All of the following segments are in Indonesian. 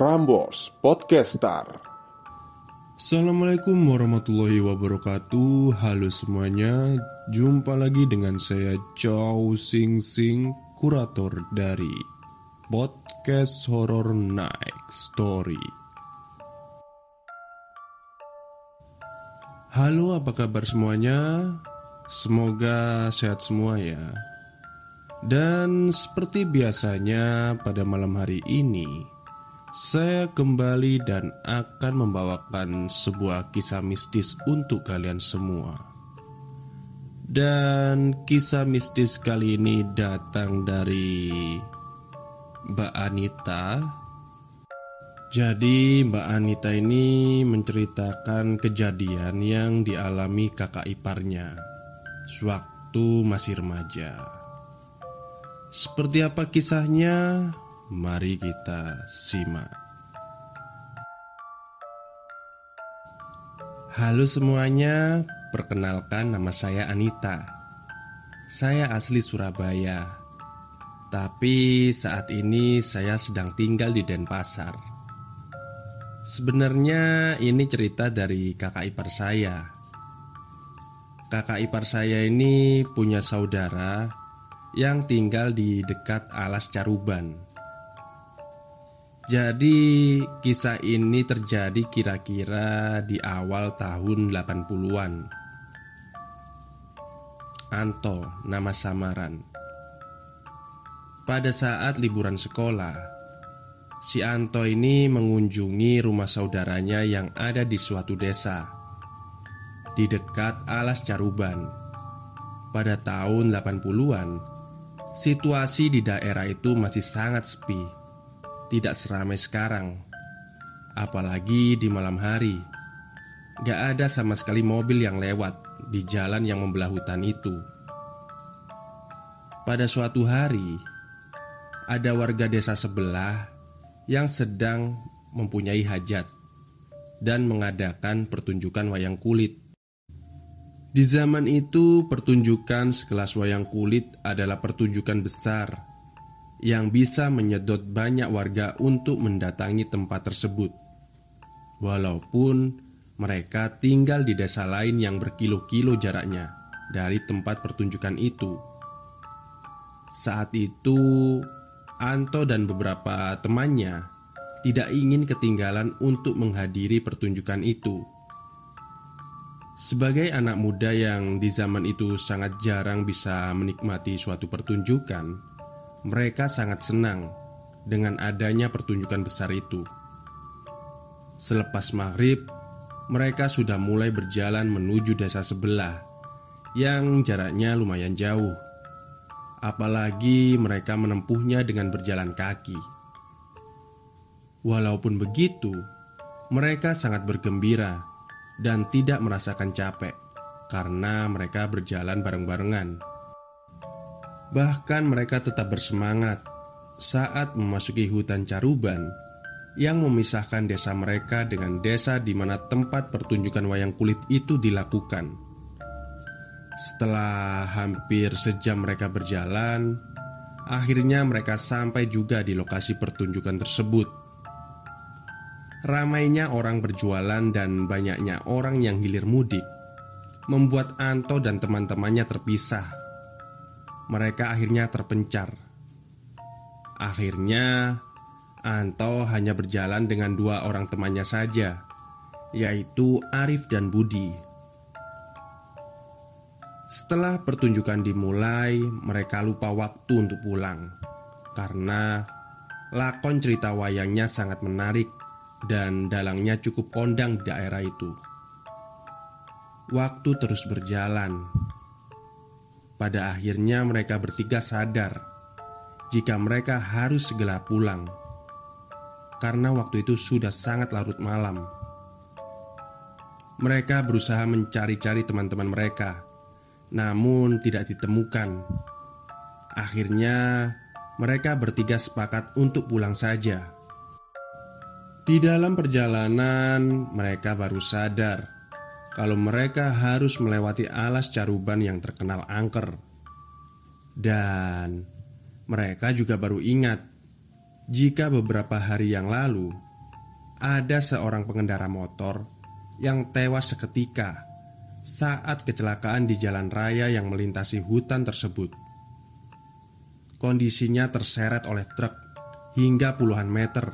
Prambors Podcaster. Assalamualaikum warahmatullahi wabarakatuh. Halo semuanya. Jumpa lagi dengan saya Chow Sing Sing Kurator dari Podcast Horror Night Story. Halo apa kabar semuanya? Semoga sehat semua ya. Dan seperti biasanya pada malam hari ini saya kembali dan akan membawakan sebuah kisah mistis untuk kalian semua. Dan kisah mistis kali ini datang dari Mbak Anita. Jadi, Mbak Anita ini menceritakan kejadian yang dialami kakak iparnya sewaktu masih remaja. Seperti apa kisahnya? Mari kita simak. Halo semuanya, perkenalkan nama saya Anita. Saya asli Surabaya, tapi saat ini saya sedang tinggal di Denpasar. Sebenarnya ini cerita dari kakak ipar saya. Kakak ipar saya ini punya saudara yang tinggal di dekat alas Caruban jadi kisah ini terjadi kira-kira di awal tahun 80-an Anto nama samaran. Pada saat liburan sekolah Si Anto ini mengunjungi rumah saudaranya yang ada di suatu desa Di dekat alas Caruban. Pada tahun 80-an Situasi di daerah itu masih sangat sepi tidak seramai sekarang, apalagi di malam hari. Gak ada sama sekali mobil yang lewat di jalan yang membelah hutan itu. Pada suatu hari, ada warga desa sebelah yang sedang mempunyai hajat dan mengadakan pertunjukan wayang kulit. Di zaman itu, pertunjukan sekelas wayang kulit adalah pertunjukan besar yang bisa menyedot banyak warga untuk mendatangi tempat tersebut, walaupun mereka tinggal di desa lain yang berkilo-kilo jaraknya dari tempat pertunjukan itu. Saat itu, Anto dan beberapa temannya tidak ingin ketinggalan untuk menghadiri pertunjukan itu. Sebagai anak muda yang di zaman itu sangat jarang bisa menikmati suatu pertunjukan, mereka sangat senang dengan adanya pertunjukan besar itu. Selepas maghrib, mereka sudah mulai berjalan menuju desa sebelah yang jaraknya lumayan jauh. Apalagi mereka menempuhnya dengan berjalan kaki. Walaupun begitu, mereka sangat bergembira dan tidak merasakan capek karena mereka berjalan bareng-barengan. Bahkan mereka tetap bersemangat saat memasuki hutan Caruban yang memisahkan desa mereka dengan desa di mana tempat pertunjukan wayang kulit itu dilakukan. Setelah hampir sejam mereka berjalan, akhirnya mereka sampai juga di lokasi pertunjukan tersebut. Ramainya orang berjualan dan banyaknya orang yang hilir mudik membuat Anto dan teman-temannya terpisah mereka akhirnya terpencar. Akhirnya, Anto hanya berjalan dengan dua orang temannya saja, yaitu Arif dan Budi. Setelah pertunjukan dimulai, mereka lupa waktu untuk pulang karena lakon cerita wayangnya sangat menarik dan dalangnya cukup kondang di daerah itu. Waktu terus berjalan. Pada akhirnya mereka bertiga sadar Jika mereka harus segera pulang. Karena waktu itu sudah sangat larut malam. Mereka berusaha mencari-cari teman-teman mereka Namun tidak ditemukan. Akhirnya mereka bertiga sepakat untuk pulang saja. Di dalam perjalanan mereka baru sadar kalau mereka harus melewati alas caruban yang terkenal angker. Dan mereka juga baru ingat jika beberapa hari yang lalu ada seorang pengendara motor yang tewas seketika saat kecelakaan di jalan raya yang melintasi hutan tersebut. Kondisinya terseret oleh truk hingga puluhan meter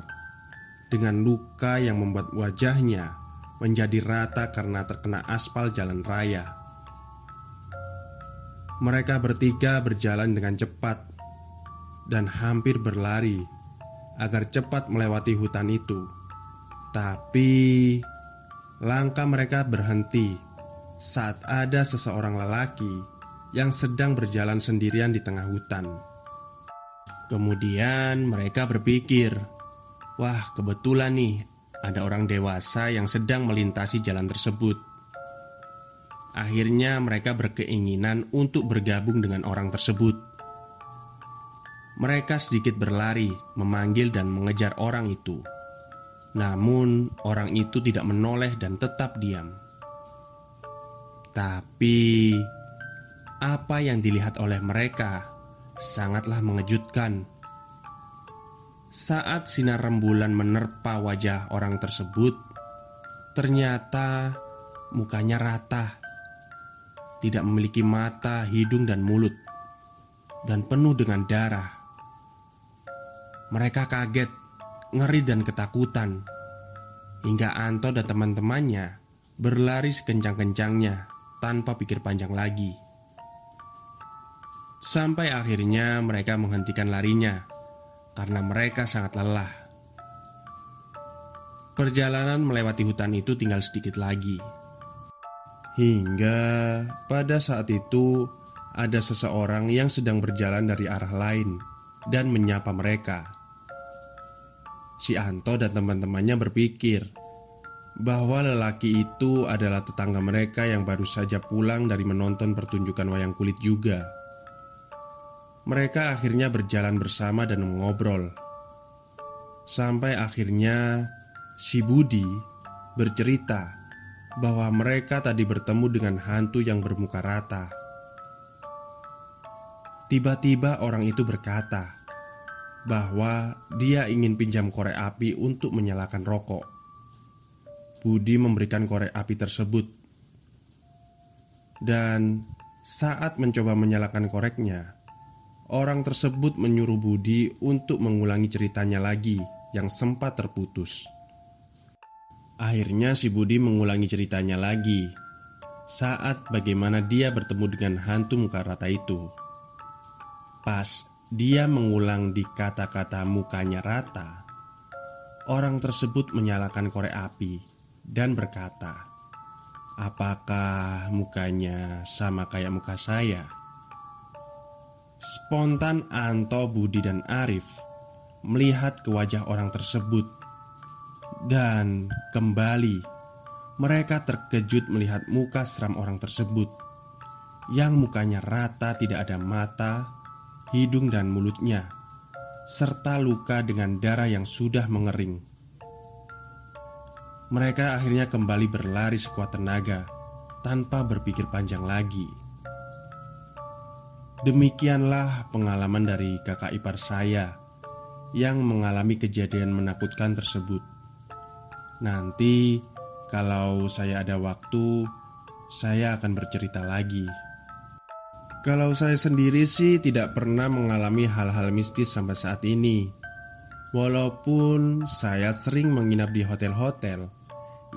dengan luka yang membuat wajahnya menjadi rata karena terkena aspal jalan raya. Mereka bertiga berjalan dengan cepat dan hampir berlari agar cepat melewati hutan itu. Tapi langkah mereka berhenti saat ada seseorang lelaki yang sedang berjalan sendirian di tengah hutan. Kemudian mereka berpikir, "Wah, kebetulan nih ada orang dewasa yang sedang melintasi jalan tersebut. Akhirnya, mereka berkeinginan untuk bergabung dengan orang tersebut. Mereka sedikit berlari, memanggil dan mengejar orang itu. Namun, orang itu tidak menoleh dan tetap diam. Tapi, apa yang dilihat oleh mereka sangatlah mengejutkan saat sinar rembulan menerpa wajah orang tersebut, ternyata mukanya rata, tidak memiliki mata, hidung, dan mulut, dan penuh dengan darah. Mereka kaget, ngeri, dan ketakutan hingga Anto dan teman-temannya berlari sekencang-kencangnya tanpa pikir panjang lagi. Sampai akhirnya mereka menghentikan larinya karena mereka sangat lelah. Perjalanan melewati hutan itu tinggal sedikit lagi. Hingga pada saat itu ada seseorang yang sedang berjalan dari arah lain dan menyapa mereka. Si Anto dan teman-temannya berpikir bahwa lelaki itu adalah tetangga mereka yang baru saja pulang dari menonton pertunjukan wayang kulit juga. Mereka akhirnya berjalan bersama dan mengobrol. Sampai akhirnya si Budi bercerita bahwa mereka tadi bertemu dengan hantu yang bermuka rata. Tiba-tiba orang itu berkata bahwa dia ingin pinjam korek api untuk menyalakan rokok. Budi memberikan korek api tersebut, dan saat mencoba menyalakan koreknya, Orang tersebut menyuruh Budi untuk mengulangi ceritanya lagi yang sempat terputus. Akhirnya si Budi mengulangi ceritanya lagi saat bagaimana dia bertemu dengan hantu muka rata itu. Pas dia mengulang di kata-kata mukanya rata, orang tersebut menyalakan korek api dan berkata, "Apakah mukanya sama kayak muka saya?" Spontan Anto, Budi, dan Arif melihat ke wajah orang tersebut Dan kembali mereka terkejut melihat muka seram orang tersebut Yang mukanya rata tidak ada mata, hidung dan mulutnya Serta luka dengan darah yang sudah mengering. Mereka akhirnya kembali berlari sekuat tenaga Tanpa berpikir panjang lagi Demikianlah pengalaman dari kakak ipar saya yang mengalami kejadian menakutkan tersebut. Nanti, kalau saya ada waktu, saya akan bercerita lagi. Kalau saya sendiri sih tidak pernah mengalami hal-hal mistis sampai saat ini. Walaupun saya sering menginap di hotel-hotel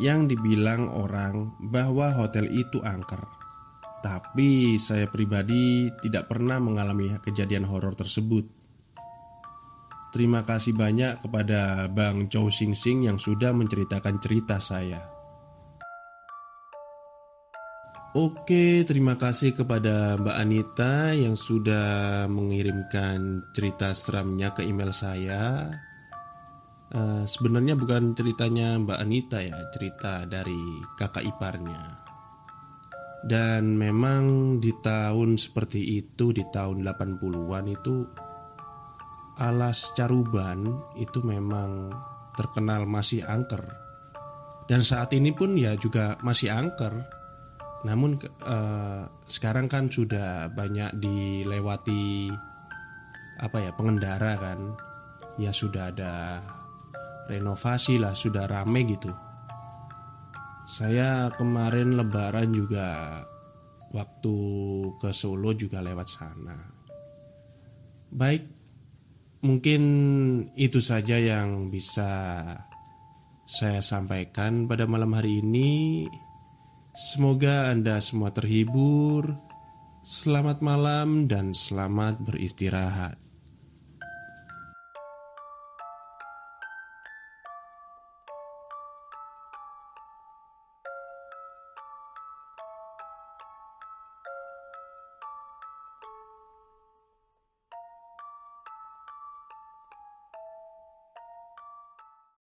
yang dibilang orang bahwa hotel itu angker. Tapi saya pribadi tidak pernah mengalami kejadian horor tersebut. Terima kasih banyak kepada Bang Chow Sing Sing yang sudah menceritakan cerita saya. Oke, terima kasih kepada Mbak Anita yang sudah mengirimkan cerita seramnya ke email saya. Uh, sebenarnya bukan ceritanya Mbak Anita ya, cerita dari kakak iparnya. Dan memang di tahun seperti itu Di tahun 80-an itu Alas Caruban itu memang terkenal masih angker. Dan saat ini pun ya juga masih angker. Namun eh, sekarang kan sudah banyak dilewati Apa ya pengendara kan. Ya sudah ada renovasi lah, sudah rame gitu. Saya kemarin lebaran juga waktu ke Solo juga lewat sana. Baik, mungkin itu saja yang bisa saya sampaikan pada malam hari ini. Semoga Anda semua terhibur. Selamat malam dan selamat beristirahat.